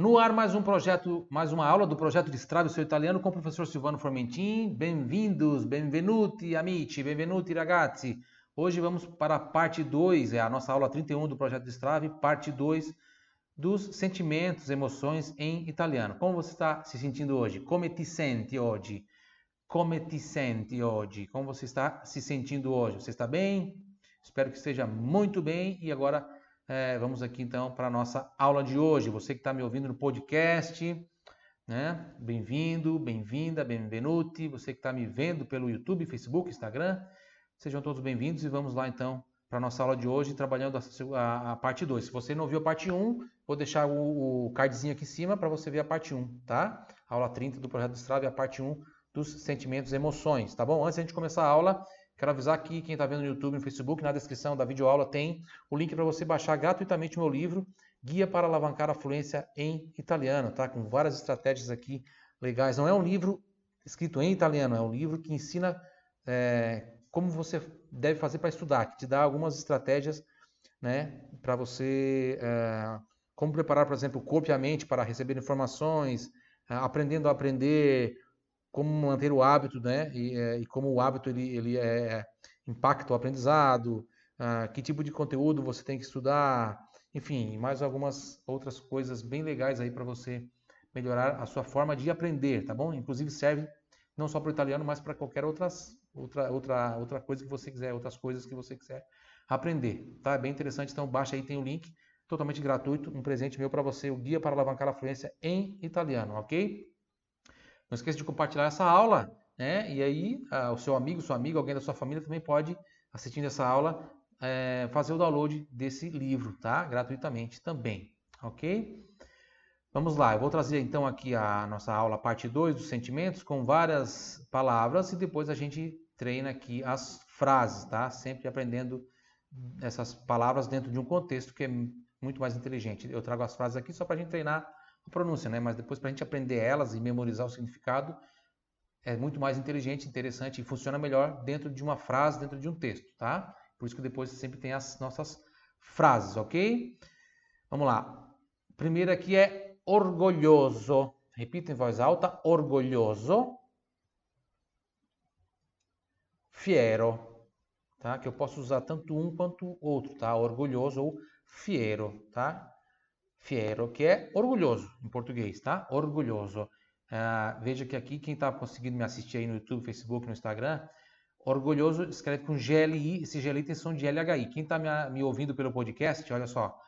No ar mais um projeto, mais uma aula do projeto Destrave o seu italiano com o professor Silvano Formentin. Bem-vindos, benvenuti amici, benvenuti ragazzi. Hoje vamos para a parte 2, é a nossa aula 31 do projeto Destrave, parte 2 dos sentimentos, emoções em italiano. Como você está se sentindo hoje? Come ti senti oggi? Come ti senti oggi? Como você está se sentindo hoje? Você está bem? Espero que esteja muito bem e agora é, vamos aqui então para a nossa aula de hoje. Você que está me ouvindo no podcast, né? Bem-vindo, bem-vinda, benvenuti. Você que está me vendo pelo YouTube, Facebook, Instagram, sejam todos bem-vindos e vamos lá então para a nossa aula de hoje, trabalhando a, a, a parte 2. Se você não viu a parte 1, um, vou deixar o, o cardzinho aqui em cima para você ver a parte 1, um, tá? Aula 30 do Projeto Strava, a parte 1 um dos sentimentos e emoções, tá bom? Antes de a gente começar a aula, Quero avisar aqui quem está vendo no YouTube, no Facebook, na descrição da videoaula tem o link para você baixar gratuitamente o meu livro, Guia para Alavancar a Fluência em Italiano, tá? Com várias estratégias aqui legais. Não é um livro escrito em italiano, é um livro que ensina é, como você deve fazer para estudar, que te dá algumas estratégias, né? Para você, é, como preparar, por exemplo, copiamente para receber informações, é, aprendendo a aprender, como manter o hábito, né? E, é, e como o hábito ele, ele é, é impacta o aprendizado, ah, que tipo de conteúdo você tem que estudar, enfim, mais algumas outras coisas bem legais aí para você melhorar a sua forma de aprender, tá bom? Inclusive serve não só para o italiano, mas para qualquer outras, outra, outra, outra coisa que você quiser, outras coisas que você quiser aprender, tá? É bem interessante, então baixa aí, tem o link, totalmente gratuito, um presente meu para você, o Guia para Alavancar a Fluência em Italiano, ok? Não esqueça de compartilhar essa aula, né? E aí o seu amigo, sua amiga, alguém da sua família também pode, assistindo essa aula, é, fazer o download desse livro, tá? Gratuitamente também, ok? Vamos lá, eu vou trazer então aqui a nossa aula, parte 2 dos sentimentos, com várias palavras e depois a gente treina aqui as frases, tá? Sempre aprendendo essas palavras dentro de um contexto que é muito mais inteligente. Eu trago as frases aqui só para a gente treinar pronúncia, né? Mas depois para a gente aprender elas e memorizar o significado é muito mais inteligente, interessante e funciona melhor dentro de uma frase, dentro de um texto, tá? Por isso que depois sempre tem as nossas frases, ok? Vamos lá. Primeiro aqui é orgulhoso. Repita em voz alta: orgulhoso. Fiero, tá? Que eu posso usar tanto um quanto outro, tá? Orgulhoso ou fiero, tá? Fiero, que é orgulhoso em português, tá? Orgulhoso. Uh, veja que aqui, quem está conseguindo me assistir aí no YouTube, Facebook, no Instagram, orgulhoso escreve com GLI, esse GLI tem som de LHI. Quem está me, me, ouvindo pelo podcast, olha só,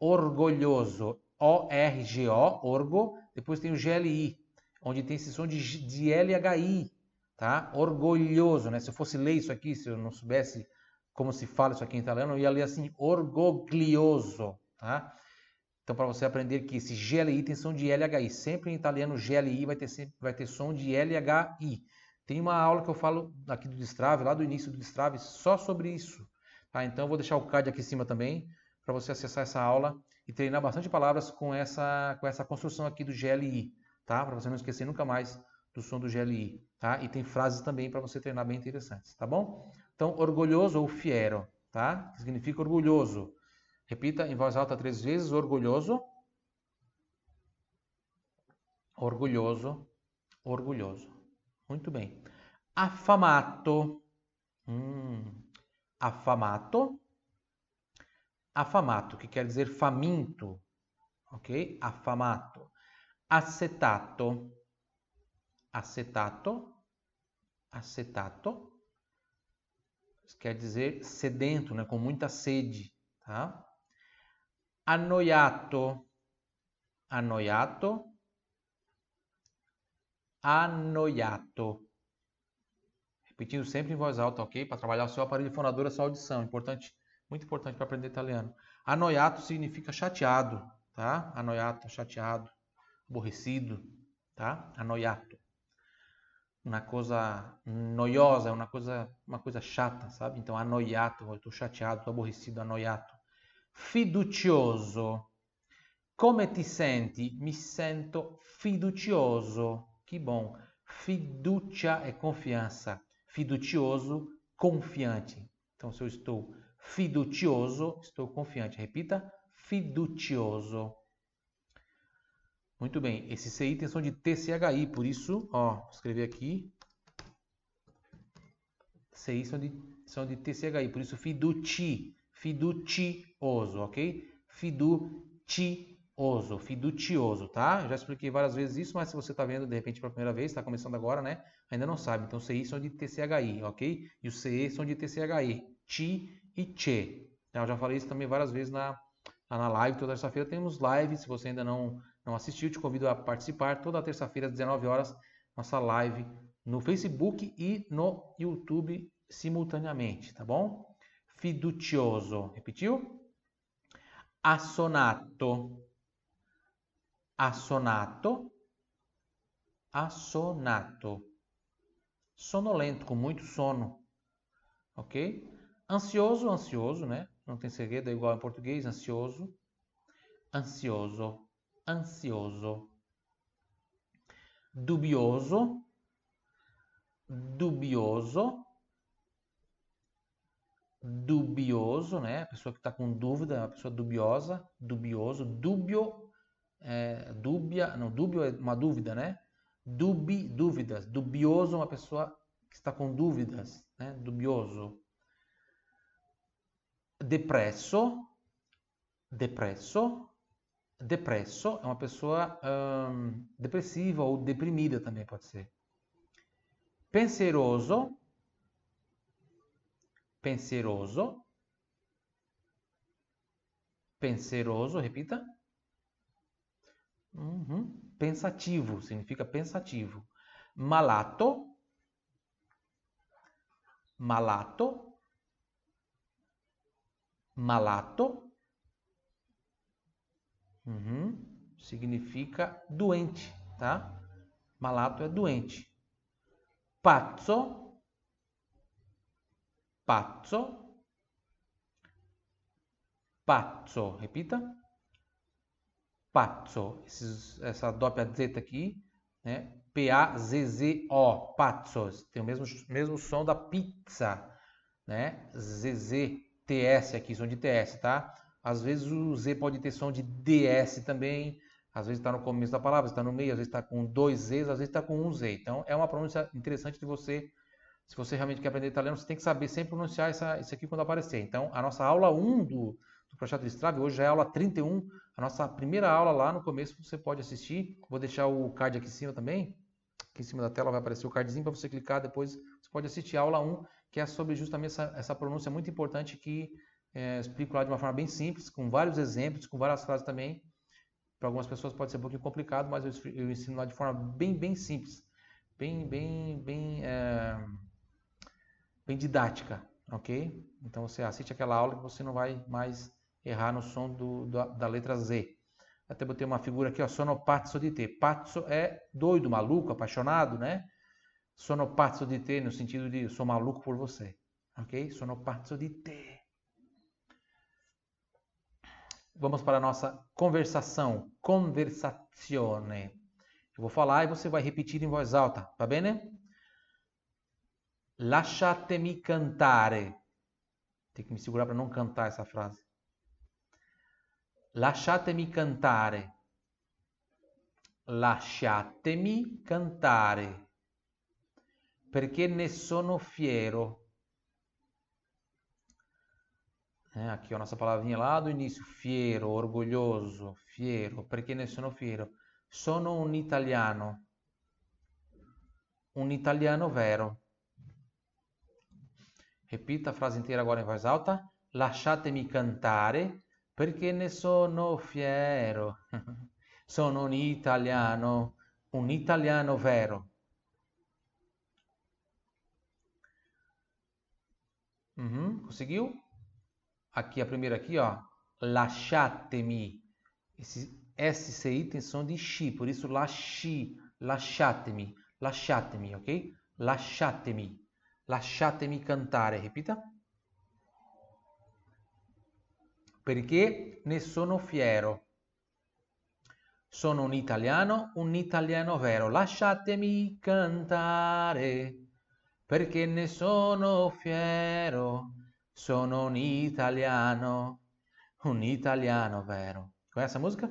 orgulhoso, O-R-G-O, orgo, depois tem o GLI, onde tem esse som de, de LHI, tá? Orgulhoso, né? Se eu fosse ler isso aqui, se eu não soubesse como se fala isso aqui em italiano, eu ia ler assim, orgoglioso, tá? Então, para você aprender que esse GLI tem som de LHI. Sempre em italiano, GLI vai ter, sempre, vai ter som de LHI. Tem uma aula que eu falo aqui do Destrave, lá do início do Destrave, só sobre isso. Tá? Então, eu vou deixar o card aqui em cima também, para você acessar essa aula e treinar bastante palavras com essa, com essa construção aqui do GLI. Tá? Para você não esquecer nunca mais do som do GLI. Tá? E tem frases também para você treinar bem interessantes. Tá bom? Então, orgulhoso ou fiero. Tá? Que significa orgulhoso. Repita em voz alta três vezes: orgulhoso, orgulhoso, orgulhoso. Muito bem. Afamato. Hum. Afamato. Afamato, que quer dizer faminto. Ok? Afamato. Acetato. Acetato. Acetato. Quer dizer sedento, né? com muita sede. Tá? Annoiato, annoiato, annoiato. Repetindo sempre em voz alta, ok? Para trabalhar o seu aparelho fonador, a sua audição. Importante, muito importante para aprender italiano. Annoiato significa chateado, tá? Annoiato, chateado, aborrecido, tá? Annoiato. Uma coisa noiosa, uma coisa, uma coisa chata, sabe? Então, annoiato, eu estou chateado, estou aborrecido, annoiato fiducioso. Come ti senti? Mi sento fiducioso. Que bom. Fiducia é confiança. Fiducioso, confiante. Então, se eu estou fiducioso, estou confiante. Repita: fiducioso. Muito bem. Esses itens são de TCHI, por isso, ó, vou escrever aqui. CI são de, são de TCHI, por isso fiduci, fiducioso, ok? Fiducioso, fiducioso, tá? Eu já expliquei várias vezes isso, mas se você está vendo de repente pela primeira vez, está começando agora, né? Ainda não sabe. Então, CI são de TCHI, ok? E o CE são de TCHI, ti e che. Eu já falei isso também várias vezes na, na live. Toda terça-feira temos live. Se você ainda não, não assistiu, te convido a participar. Toda terça-feira, às 19 horas, nossa live no Facebook e no YouTube simultaneamente, tá bom? Fiducioso, repetiu? Assonato, assonato, assonato. Sonolento, com muito sono, ok? Ansioso, ansioso, né? Não tem segredo, é igual em português, ansioso, ansioso, ansioso. Dubioso, dubioso, dubioso, né? A pessoa que está com dúvida, é a pessoa dubiosa, dubioso, dúbio, é, dúbia, não, dúbio é uma dúvida, né? Dubi, dúvidas, dubioso, uma pessoa que está com dúvidas, né? Dubioso. Depresso, depresso, depresso é uma pessoa hum, depressiva ou deprimida também pode ser. Pensieroso, pensieroso, pensieroso, repita. Uhum. Pensativo, significa pensativo. Malato, malato, malato, uhum. significa doente, tá? Malato é doente. Pazzo, pazzo, pazzo, repita, pazzo, Esses, essa dopia Z aqui, né? P-A-Z-Z-O, pazzos, tem o mesmo, mesmo som da pizza, né? Z-Z-T-S aqui, som de TS, tá? Às vezes o Z pode ter som de DS também, às vezes está no começo da palavra, está no meio, às vezes está com dois Zs, às vezes está com um Z. Então é uma pronúncia interessante de você se você realmente quer aprender italiano, você tem que saber sempre pronunciar essa, isso aqui quando aparecer. Então, a nossa aula 1 do, do projeto de hoje já é a aula 31, a nossa primeira aula lá no começo você pode assistir. Vou deixar o card aqui em cima também. Aqui em cima da tela vai aparecer o cardzinho para você clicar, depois você pode assistir a aula 1, que é sobre justamente essa, essa pronúncia muito importante que é, explico lá de uma forma bem simples, com vários exemplos, com várias frases também. Para algumas pessoas pode ser um pouquinho complicado, mas eu, eu ensino lá de forma bem, bem simples. Bem, bem, bem... É bem didática, ok? Então você assiste aquela aula que você não vai mais errar no som do, do, da letra Z. Até botei uma figura aqui, ó, pazzo di te. Pazzo é doido, maluco, apaixonado, né? Sono pazzo di te no sentido de sou maluco por você, ok? Sono pazzo di te. Vamos para a nossa conversação, conversazione. Eu vou falar e você vai repetir em voz alta, tá bem, né? Lasciatemi cantare. Tem que me segurar para não cantar essa frase. Lasciatemi cantare. Lasciatemi cantare. Perché ne sono fiero. É, aqui a nossa palavrinha lá do início. Fiero, orgulhoso, fiero. Perché ne sono fiero. Sono un italiano. Un italiano vero. Repita a frase inteira agora em voz alta. Lasciatemi cantare perché ne sono fiero. sono un italiano, un italiano vero. Uhum, conseguiu? Aqui a primeira aqui, ó. Lasciatemi. Esses, esses itens são de chi, por isso lasci, lasciatemi, lasciatemi, ok? Lasciatemi. Lasciatemi cantare, repita. Perché ne sono fiero. Sono un italiano, un italiano vero. Lasciatemi cantare, perché ne sono fiero. Sono un italiano, un italiano vero. Conhece a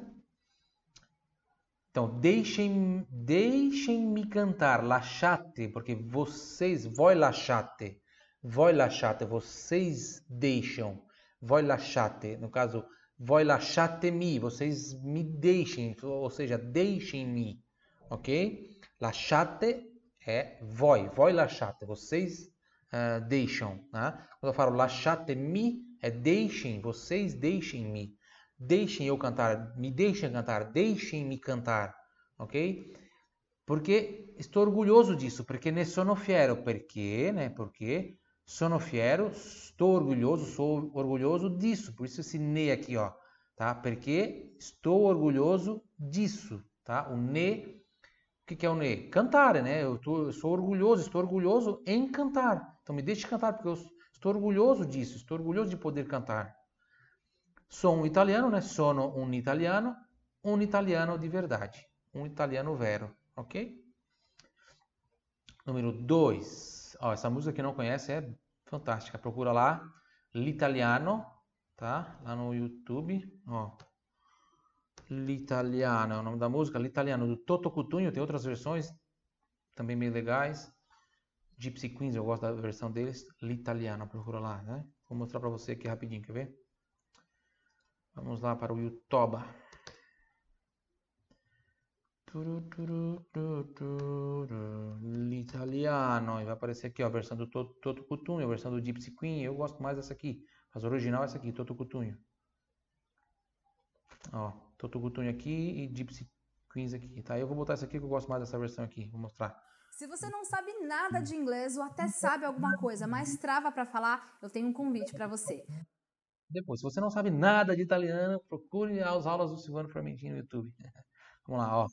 Então, deixem, deixem-me cantar, lasciate, porque vocês, voi lasciate, voi lasciate, vocês deixam, voi lasciate, no caso, voi lasciate-me, vocês me deixem, ou seja, deixem-me, ok? Lasciate é voi, voi lasciate, vocês uh, deixam, né? Quando eu falo lasciate-me, é deixem, vocês deixem-me. Deixem eu cantar, me deixem cantar, deixem-me cantar, ok? Porque estou orgulhoso disso, porque ne sono fiero, perché, né? Porque sono fiero, estou orgulhoso, sou orgulhoso disso. Por isso esse ne aqui, ó, tá? Porque estou orgulhoso disso, tá? O ne, o que, que é o ne? Cantar, né? Eu, tô, eu sou orgulhoso, estou orgulhoso em cantar. Então me deixe cantar, porque eu estou orgulhoso disso, estou orgulhoso de poder cantar. Sou um italiano, né? Sono un italiano, um italiano de verdade, um italiano vero, ok? Número 2. essa música que não conhece é fantástica. Procura lá, L'Italiano, tá? Lá no YouTube, ó. L'Italiano é o nome da música. L'Italiano do Toto Cutugno, tem outras versões também bem legais. Gypsy Queens, eu gosto da versão deles. L'Italiano, procura lá, né? Vou mostrar para você aqui rapidinho, quer ver? Vamos lá para o YouTube. L'italiano. E vai aparecer aqui ó, a versão do Toto, Cutugno, a versão do Gypsy Queen. Eu gosto mais dessa aqui. Mas original é essa aqui, Toto Cutugno. Ó, Toto Cutugno aqui e Gypsy Queens aqui, tá? Eu vou botar essa aqui que eu gosto mais dessa versão aqui. Vou mostrar. Se você não sabe nada de inglês ou até sabe alguma coisa, mas trava para falar, eu tenho um convite para você. Depois, se você não sabe nada de italiano, procure as aulas do Silvano Formentini no YouTube. Vamos lá, ó.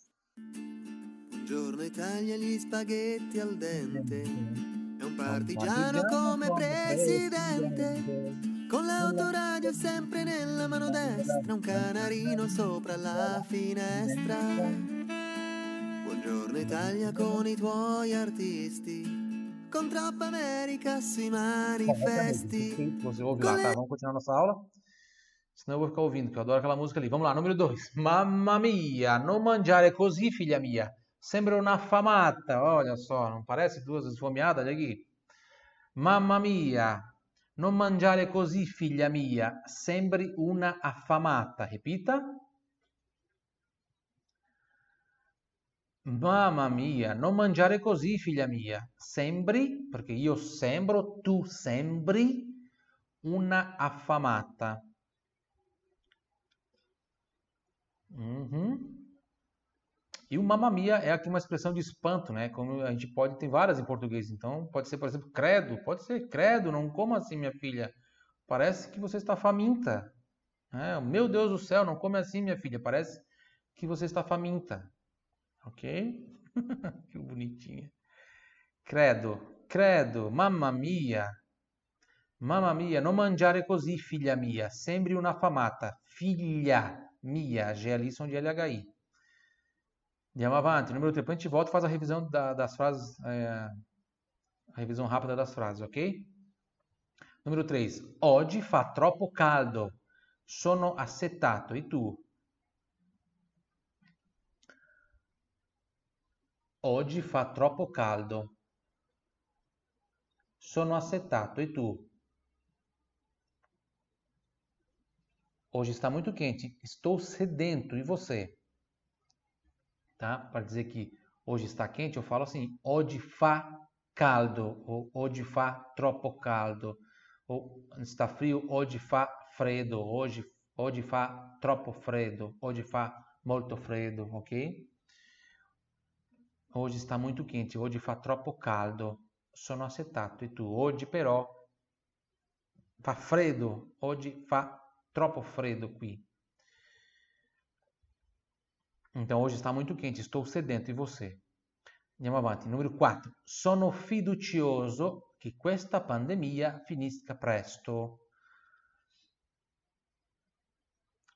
Buongiorno Italia, gli spaghetti al dente. È un partigiano come presidente. Con l'autoradio sempre nella mano destra. Un canarino sopra la finestra. Buongiorno Italia con i tuoi artisti. Com Tropa América sui manifesti. Você ouve lá, tá? Vamos continuar nossa aula. Senão eu vou ficar ouvindo, que eu adoro aquela música ali. Vamos lá, número 2. Mamma mia, non mangiare così, filha mia. Sembra una famata. Olha só, não parece duas esfomeadas aqui? Mamma mia, non mangiare così, figlia mia. Sembri una affamata. Repita. Mamma mia, non mangiare così, figlia mia. Sembri, perché io sembro, tu sembri una affamata. Uhum. E o mamma mia é aqui uma expressão de espanto, né? Como a gente pode, tem várias em português. Então, pode ser, por exemplo, credo. Pode ser credo, não coma assim, minha filha. Parece que você está faminta. É, meu Deus do céu, não come assim, minha filha. Parece que você está faminta. Ok? que bonitinha. Credo, credo, mamma mia. Mamma mia, non mangiare così, figlia mia. Sembri una famata. Figlia mia. G de LHI. Andiamo avanti. Número 3. Depois a gente volta e faz a revisão da, das frases. É, a revisão rápida das frases, ok? Número 3. Oggi fa troppo caldo. Sono assetato. E tu? Oggi fa troppo caldo. Sono assetato. E tu? Hoje está muito quente. Estou sedento. E você? Tá? Para dizer que hoje está quente, eu falo assim: oggi fa caldo. Ou oggi fa troppo caldo. Está frio, oggi fa freddo. Hoje, oggi fa troppo freddo. Oggi fa molto freddo. Ok? Hoje está muito quente, hoje fa troppo caldo, sono assetato e tu? Oggi però fa freddo, oggi fa troppo freddo qui. Então hoje está muito quente, estou sedento e você? Andiamo avanti. Número 4. Sono fiducioso che questa pandemia finisca presto.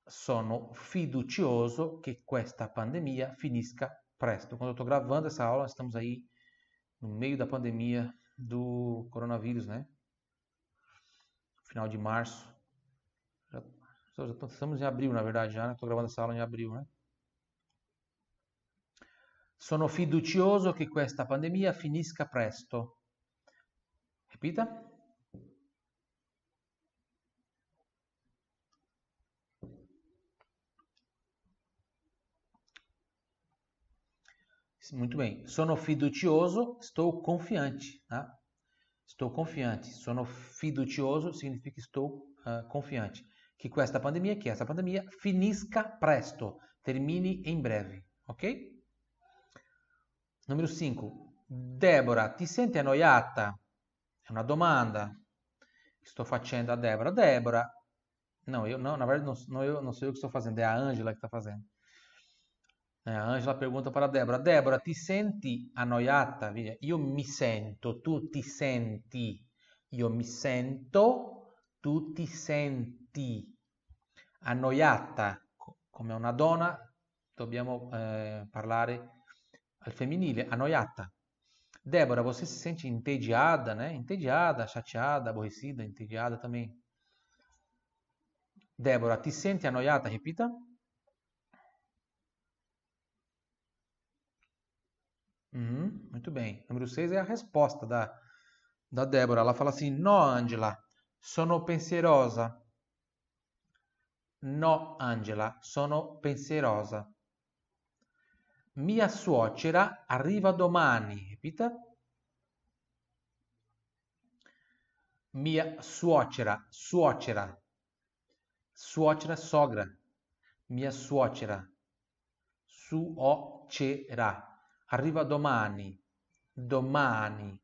Sono fiducioso che questa pandemia finisca presto. Quando eu estou gravando essa aula, estamos aí no meio da pandemia do coronavírus, né? Final de março. Já, já estamos em abril, na verdade, já, né? Estou gravando essa aula em abril, né? Sono fiducioso che questa pandemia finisca presto. Repita. Muito bem. Sono fiducioso, estou confiante. Tá? Estou confiante. Sono fiducioso significa estou uh, confiante. Que questa pandemia, que essa pandemia finisca presto, termine em breve. Ok? Numero 5. Deborah, ti senti annoiata? È una domanda che sto facendo a Deborah. Deborah, não, eu não, na verdade não, não, eu, não sou eu que estou fazendo, é a Ângela que está fazendo. É, a Ângela pergunta para a Débora, Débora, ti senti annoiata? Io mi sento, tu ti senti. Io mi sento, tu ti senti. Annoiata, come una donna, dobbiamo eh, parlare al femminile, annoiata. Débora, você se sente entediada, né? Entediada, chateada, aborrecida, entediada também. Débora, ti senti annoiata? Repita. Muito bem. Número 6 é a resposta da, da Débora. Ela fala assim: No, Angela, sono pensierosa. No, Angela, sono pensierosa. Mia suocera arriva domani. Repita. Mia suocera, suocera. Suocera, sogra. Mia suocera. Suocera. Arriva domani. Domani.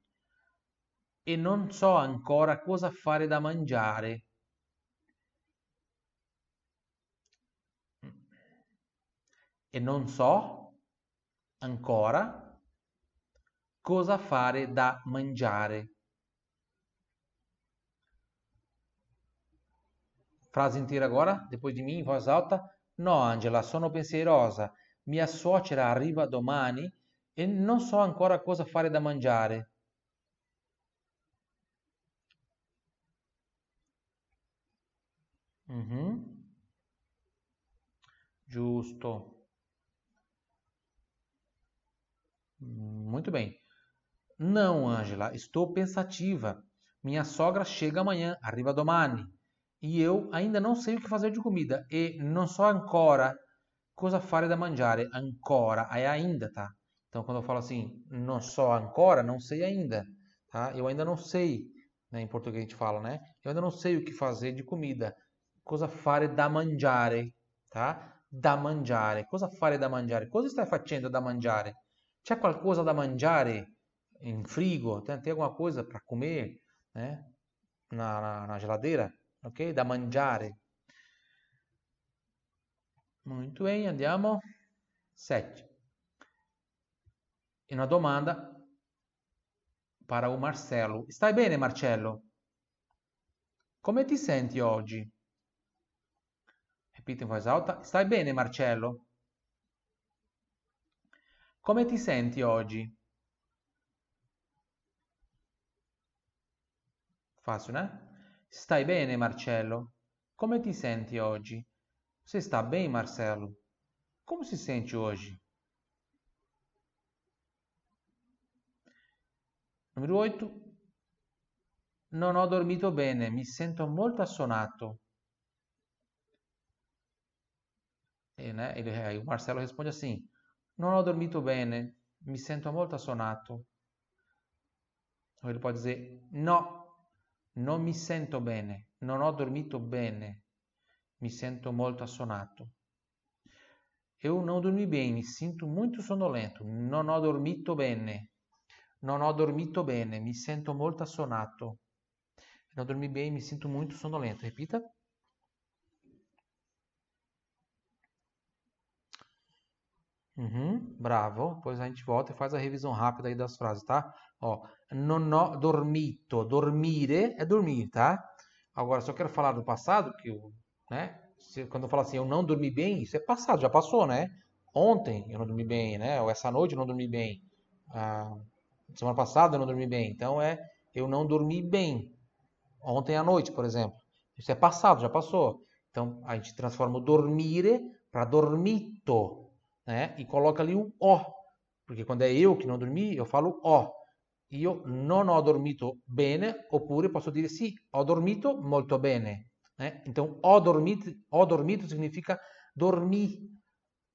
E non so ancora cosa fare da mangiare. E non so ancora cosa fare da mangiare. Frase inteira agora, depois di mim, in voz alta. No, Angela, sono pensierosa. Mia suocera arriva domani e non so ancora cosa fare da mangiare. Uhum. Giusto. Muito bem. Não, Ângela, estou pensativa. Minha sogra chega amanhã, arriva domani. E eu ainda não sei o que fazer de comida. E não so ancora cosa fare da mangiare. Ancora é ainda, tá? Então, quando eu falo assim, não só ancora, não sei ainda, tá? Eu ainda não sei, né? Em português a gente fala, né? Eu ainda não sei o que fazer de comida. Cosa fare da mangiare, tá? Da mangiare. Cosa fare da mangiare? Cosa stai facendo da mangiare? C'è qualcosa da mangiare in frigo? Tem, tem alguma coisa para comer né? na, na, na geladeira? Ok? Da mangiare. Muito bem, andiamo. 7. E una domanda para o Marcelo. Stai bene, Marcello? Come ti senti oggi? Ripete in voce alta. Stai bene, Marcello? Come ti senti oggi? Fácil, né? Stai bene, Marcello? Come ti senti oggi? Você está bem, Marcelo? Como se sente hoje? Número 8. Non ho dormito bene, mi sento molto assonato. E, né, ele, o Marcelo responde assim: Non ho dormito bene, mi sento molto assonato. O ele pode dizer: No, non mi sento bene, non ho dormito bene, mi sento molto assonato. Eu não dormi bem, me sinto muito sonolento. Non ho dormito bene. Non ho dormito bene, mi sento molto assonato. Non dormi bem, mi sinto muito sonolento. Repita. Uhum, bravo. Depois a gente volta e faz a revisão rápida aí das frases, tá? Ó, non ho dormito. Dormire é dormir, tá? Agora, só quero falar do passado, que eu, né? Quando eu falo assim, eu não dormi bem, isso é passado, já passou, né? Ontem eu não dormi bem, né? Ou essa noite eu não dormi bem. Ah, semana passada eu não dormi bem. Então é eu não dormi bem. Ontem à noite, por exemplo. Isso é passado, já passou. Então a gente transforma o dormire para dormito né? E coloca ali um O Porque quando é eu que não dormi, eu falo ho. Io non ho dormito bene, oppure posso dire sì, ho dormito molto bene. Eh? Então, ho dormito, ho dormito significa dormir,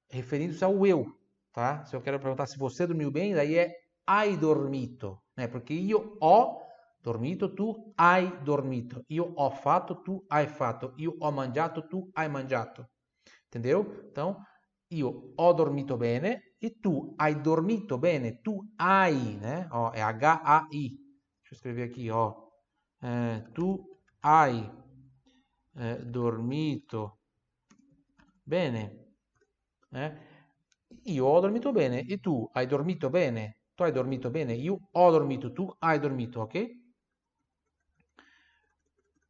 referindo-se ao eu. Tá? Se eu quero perguntar se você dormiu bem, daí é hai dormito. Né? Porque io ho dormito, tu hai dormito. Io ho fatto, tu hai fatto. Io ho mangiato, tu hai mangiato. Entendeu? Então, io ho dormito bene e tu hai dormito bene. Tu hai, né? Ó, é H-A-I. Deixa eu escrever aqui, ó. É, tu hai é, dormito bene. Eh? Io ho dormito bene e tu hai dormito bene. Tu hai dormito bene, io ho dormito, tu hai dormito, ok?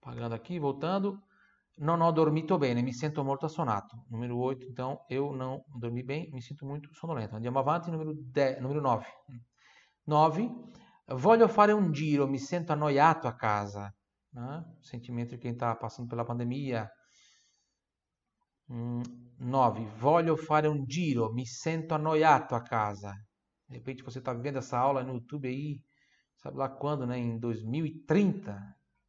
Pagando aqui, voltando. Non ho dormito bene, mi sento molto assonato. Número 8, então eu não dormi bem, mi sinto muito sonolento. Andiamo avanti, número, 10, número 9. 9. Voglio fare un giro, mi sento annoiato a casa. Né? Sentimento de quem está passando pela pandemia. 9. Hum, voglio fare un giro, mi sento annoiato a casa. De repente você está vendo essa aula no YouTube aí, sabe lá quando, né? Em 2030.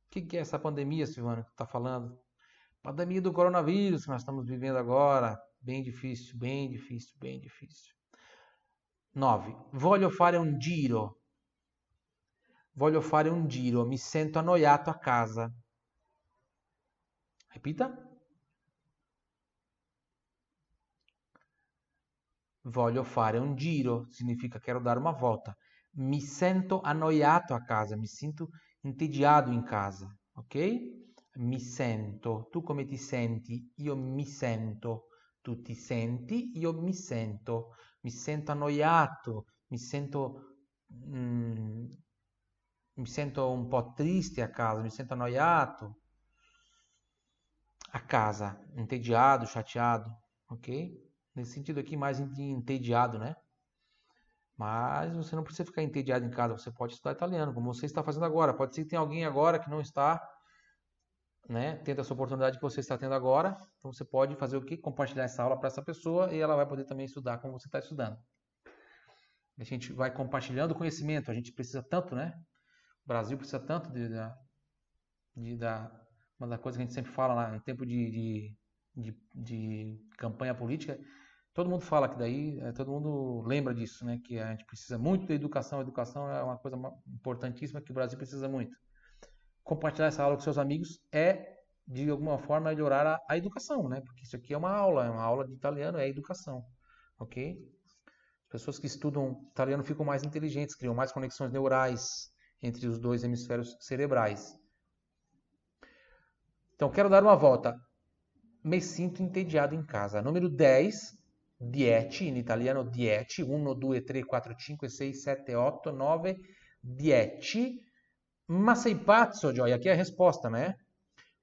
O que, que é essa pandemia, Silvana, que está falando? Pandemia do coronavírus que nós estamos vivendo agora. Bem difícil, bem difícil, bem difícil. 9. Voglio fare un giro. Voglio fare un giro, mi sento annoiato a casa. Repita. Voglio fare un giro, significa quero dar uma volta. Mi sento annoiato a casa, mi sinto entediado in casa, ok? Mi sento. Tu come ti senti? Io mi sento. Tu ti senti? Io mi sento. Mi sento annoiato, mi sento mm, mi sento un po' triste a casa, mi sento annoiato a casa, entediado, chateado, ok? Nesse sentido aqui, mais entediado, né? Mas você não precisa ficar entediado em casa, você pode estudar italiano, como você está fazendo agora. Pode ser que tenha alguém agora que não está, né, tendo essa oportunidade que você está tendo agora. Então você pode fazer o quê? Compartilhar essa aula para essa pessoa e ela vai poder também estudar como você está estudando. A gente vai compartilhando conhecimento, a gente precisa tanto, né? O Brasil precisa tanto de, de, de, da uma das coisas que a gente sempre fala lá em tempo de, de, de, de campanha política todo mundo fala que daí, é, todo mundo lembra disso, né? Que a gente precisa muito da educação. A educação é uma coisa importantíssima que o Brasil precisa muito. Compartilhar essa aula com seus amigos é, de alguma forma, melhorar a, a educação, né? Porque isso aqui é uma aula, é uma aula de italiano, é educação, ok? As pessoas que estudam italiano ficam mais inteligentes, criam mais conexões neurais entre os dois hemisférios cerebrais. Então, quero dar uma volta. Me sinto entediado em casa. Número 10, dieci, in italiano dieci, 1, 2, 3, 4, 5, 6, 7, 8, 9, dieci. Ma sei pazzo, Gioia? Aqui é a resposta, né?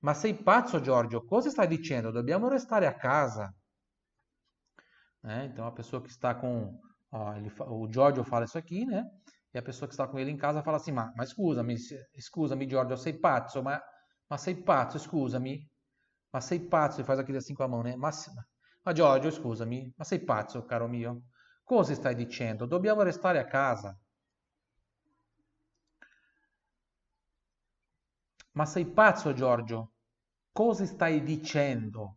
Ma sei pazzo, Giorgio? Cosa stai dicendo? Dobbiamo restare a casa. É, então, a pessoa que está com... Ó, ele, o Giorgio fala isso aqui, né? E a pessoa que está com ele em casa fala assim, ma, ma scusami, scusami Giorgio, sei pazzo, ma, ma sei pazzo, scusami. Ma sei pazzo, e faz aquele assim com a mão, né? Ma, ma Giorgio, scusami, ma sei pazzo, caro mio? Cosa stai dicendo? Dobbiamo restare a casa. Ma sei pazzo, Giorgio? Cosa stai dicendo?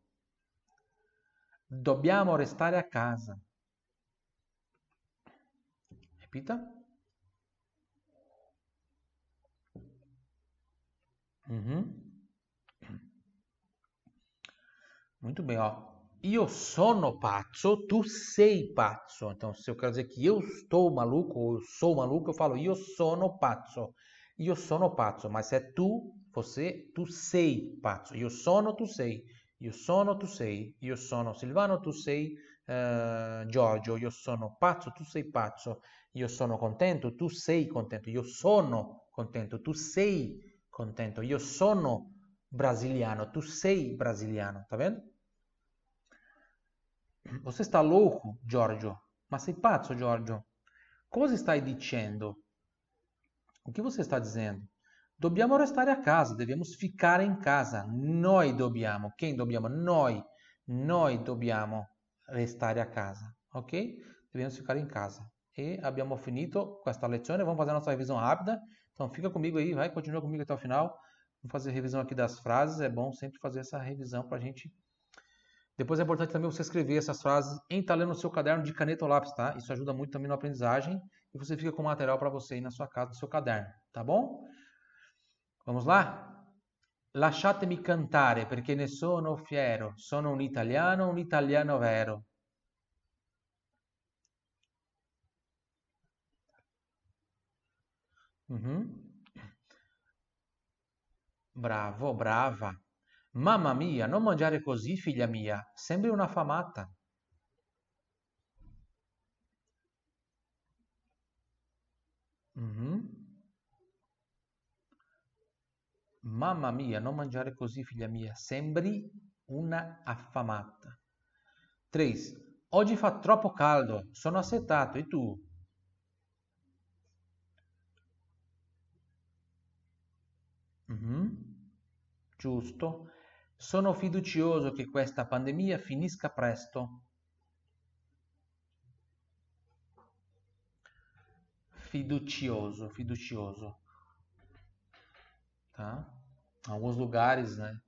Dobbiamo restare a casa. Repita. Uhum. Muito bem, ó. Io sono pazzo, tu sei pazzo. Então, se eu quero dizer que eu estou maluco ou eu sou maluco, eu falo io sono pazzo. Io sono pazzo, mas é tu, você, tu sei pazzo. Io sono, tu sei. Io sono, tu sei. Io sono Silvano, tu sei uh, Giorgio. Io sono pazzo, tu sei pazzo. Io sono contento, tu sei contento. Io sono contento, tu sei contento. Io sono brasiliano, tu sei brasiliano, tá vendo? Você está louco, Giorgio? Ma sei pazzo, Giorgio? Cosa stai dicendo? O que você está dizendo? Dobbiamo restare a casa, devemos ficar em casa. Noi dobbiamo. Quem dobbiamo? Noi. Noi dobbiamo restare a casa, ok? Devemos ficar em casa. e abbiamo finito questa lezione. Vamos fazer a nossa revisão rápida. Então fica comigo aí, vai, continua comigo até o final. Vamos fazer a revisão aqui das frases. É bom sempre fazer essa revisão para a gente. Depois é importante também você escrever essas frases em italiano no seu caderno de caneta ou lápis, tá? Isso ajuda muito também na aprendizagem e você fica com material para você aí na sua casa, no seu caderno, tá bom? Vamos lá? Lasciatemi cantare perché ne sono fiero. Sono un italiano, un italiano vero. Mhm. Bravo, brava. Mamma mia, non mangiare così, figlia mia. Sembri una famata. Mhm. Mamma mia, non mangiare così, figlia mia. Sembri una affamata. 3. Oggi fa troppo caldo. Sono assetato. E tu? Mhm. Giusto. Sono fiducioso che questa pandemia finisca presto. Fiducioso, fiducioso. Tá? Alguns lugares, né?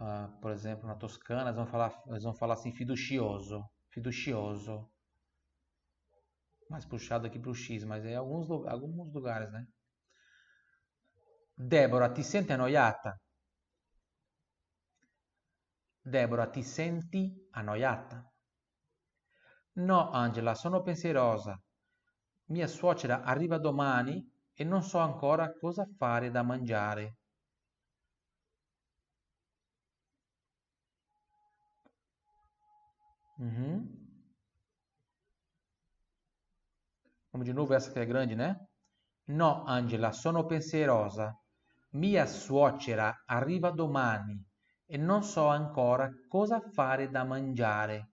Ah, por exemplo, na Toscana, eles vão falar, eles vão falar assim, fiducioso, fiducioso. Mais puxado aqui para o X, mas é alguns, alguns lugares, né? Deborah, ti senti annoiata? Deborah, ti senti annoiata? No, Angela, sono pensierosa. Mia suocera arriva domani e non so ancora cosa fare da mangiare. Uhum. Vamos de novo, essa que é grande, né? No, Angela, sono pensierosa. Mia suocera arriva domani e non so ancora cosa fare da mangiare.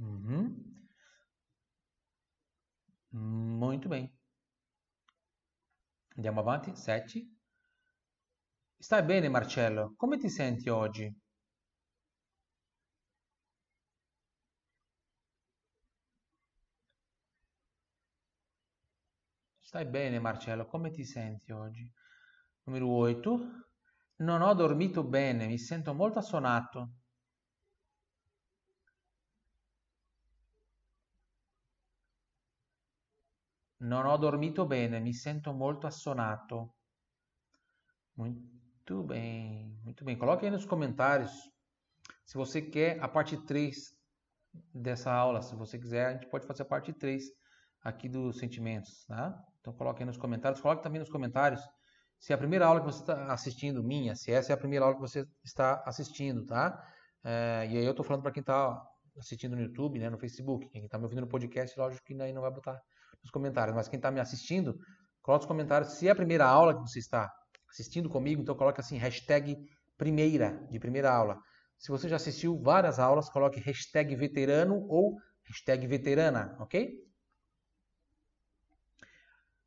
Uhum. Muito bem. Andiamo avanti. 7. Stai bene, Marcello? Come ti senti oggi? Stai bene, Marcello? Come ti senti oggi? Numero 8. Non ho dormito bene, mi sento molto assonato. Non ho dormito bene, mi sento molto assonato. Muito bem, muito bem. Coloque aí nos comentários se você quer a parte 3 dessa aula. Se você quiser, a gente pode fazer a parte 3 aqui dos sentimentos, tá? Então coloque aí nos comentários. Coloque também nos comentários se é a primeira aula que você está assistindo, minha, se essa é a primeira aula que você está assistindo, tá? É, e aí eu estou falando para quem está assistindo no YouTube, né, no Facebook. Quem está me ouvindo no podcast, lógico que aí não vai botar nos comentários. Mas quem está me assistindo, coloque nos comentários se é a primeira aula que você está assistindo comigo, então coloque assim, hashtag primeira, de primeira aula. Se você já assistiu várias aulas, coloque hashtag veterano ou hashtag veterana, ok?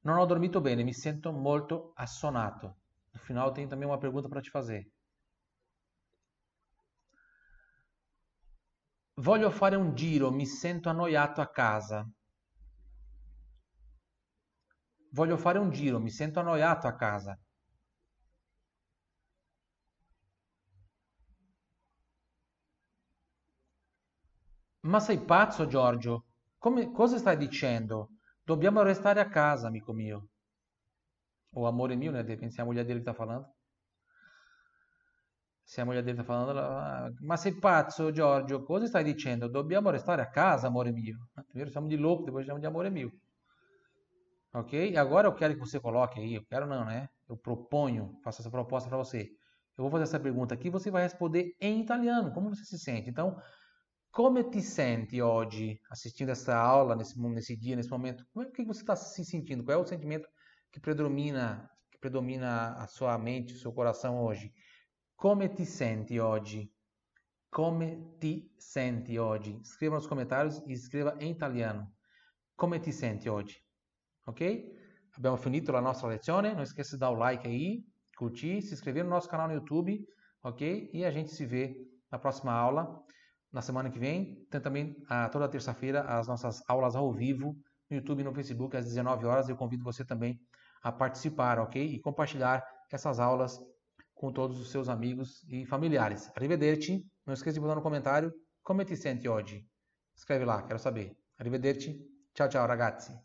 Non ho dormito bene, mi sento molto assonato. No final tem também uma pergunta para te fazer. Voglio fare un giro, mi sento annoiato a casa. Voglio fare un giro, mi sento annoiato a casa. Ma sei pazzo, Giorgio? Come, cosa stai dicendo? Dobbiamo restare a casa, amico mio. O amore mio, né? Depende se a mulher dele que tá falando. Se a mulher dele tá falando, ela... ma sei pazzo, Giorgio? Cosa stai dicendo? Dobbiamo restare a casa, amore mio. Primeiro chamamos de louco, depois chamamos de amore mio. Ok? Agora eu quero que você coloque aí, eu quero não, né? Eu proponho, faço essa proposta para você. Eu vou fazer essa pergunta aqui, você vai responder em italiano. Como você se sente? Então, Come ti senti oggi assistindo essa aula, nesse, nesse dia, nesse momento? Como é que você está se sentindo? Qual é o sentimento que predomina, que predomina a sua mente, o seu coração hoje? Come ti senti oggi? Come ti senti oggi? Escreva nos comentários e escreva em italiano. Come ti senti oggi? Ok? Abbiamo finito la nostra lezione. Não esqueça de dar o like aí, curtir, se inscrever no nosso canal no YouTube ok? E a gente se vê na próxima aula, na semana que vem. Tem também ah, toda terça-feira as nossas aulas ao vivo no YouTube e no Facebook às 19 horas. Eu convido você também a participar, ok? E compartilhar essas aulas com todos os seus amigos e familiares. Arrivederci. Não esqueça de botar no comentário como te sente hoje. Escreve lá, quero saber. Arrivederci. Ciao ciao ragazzi.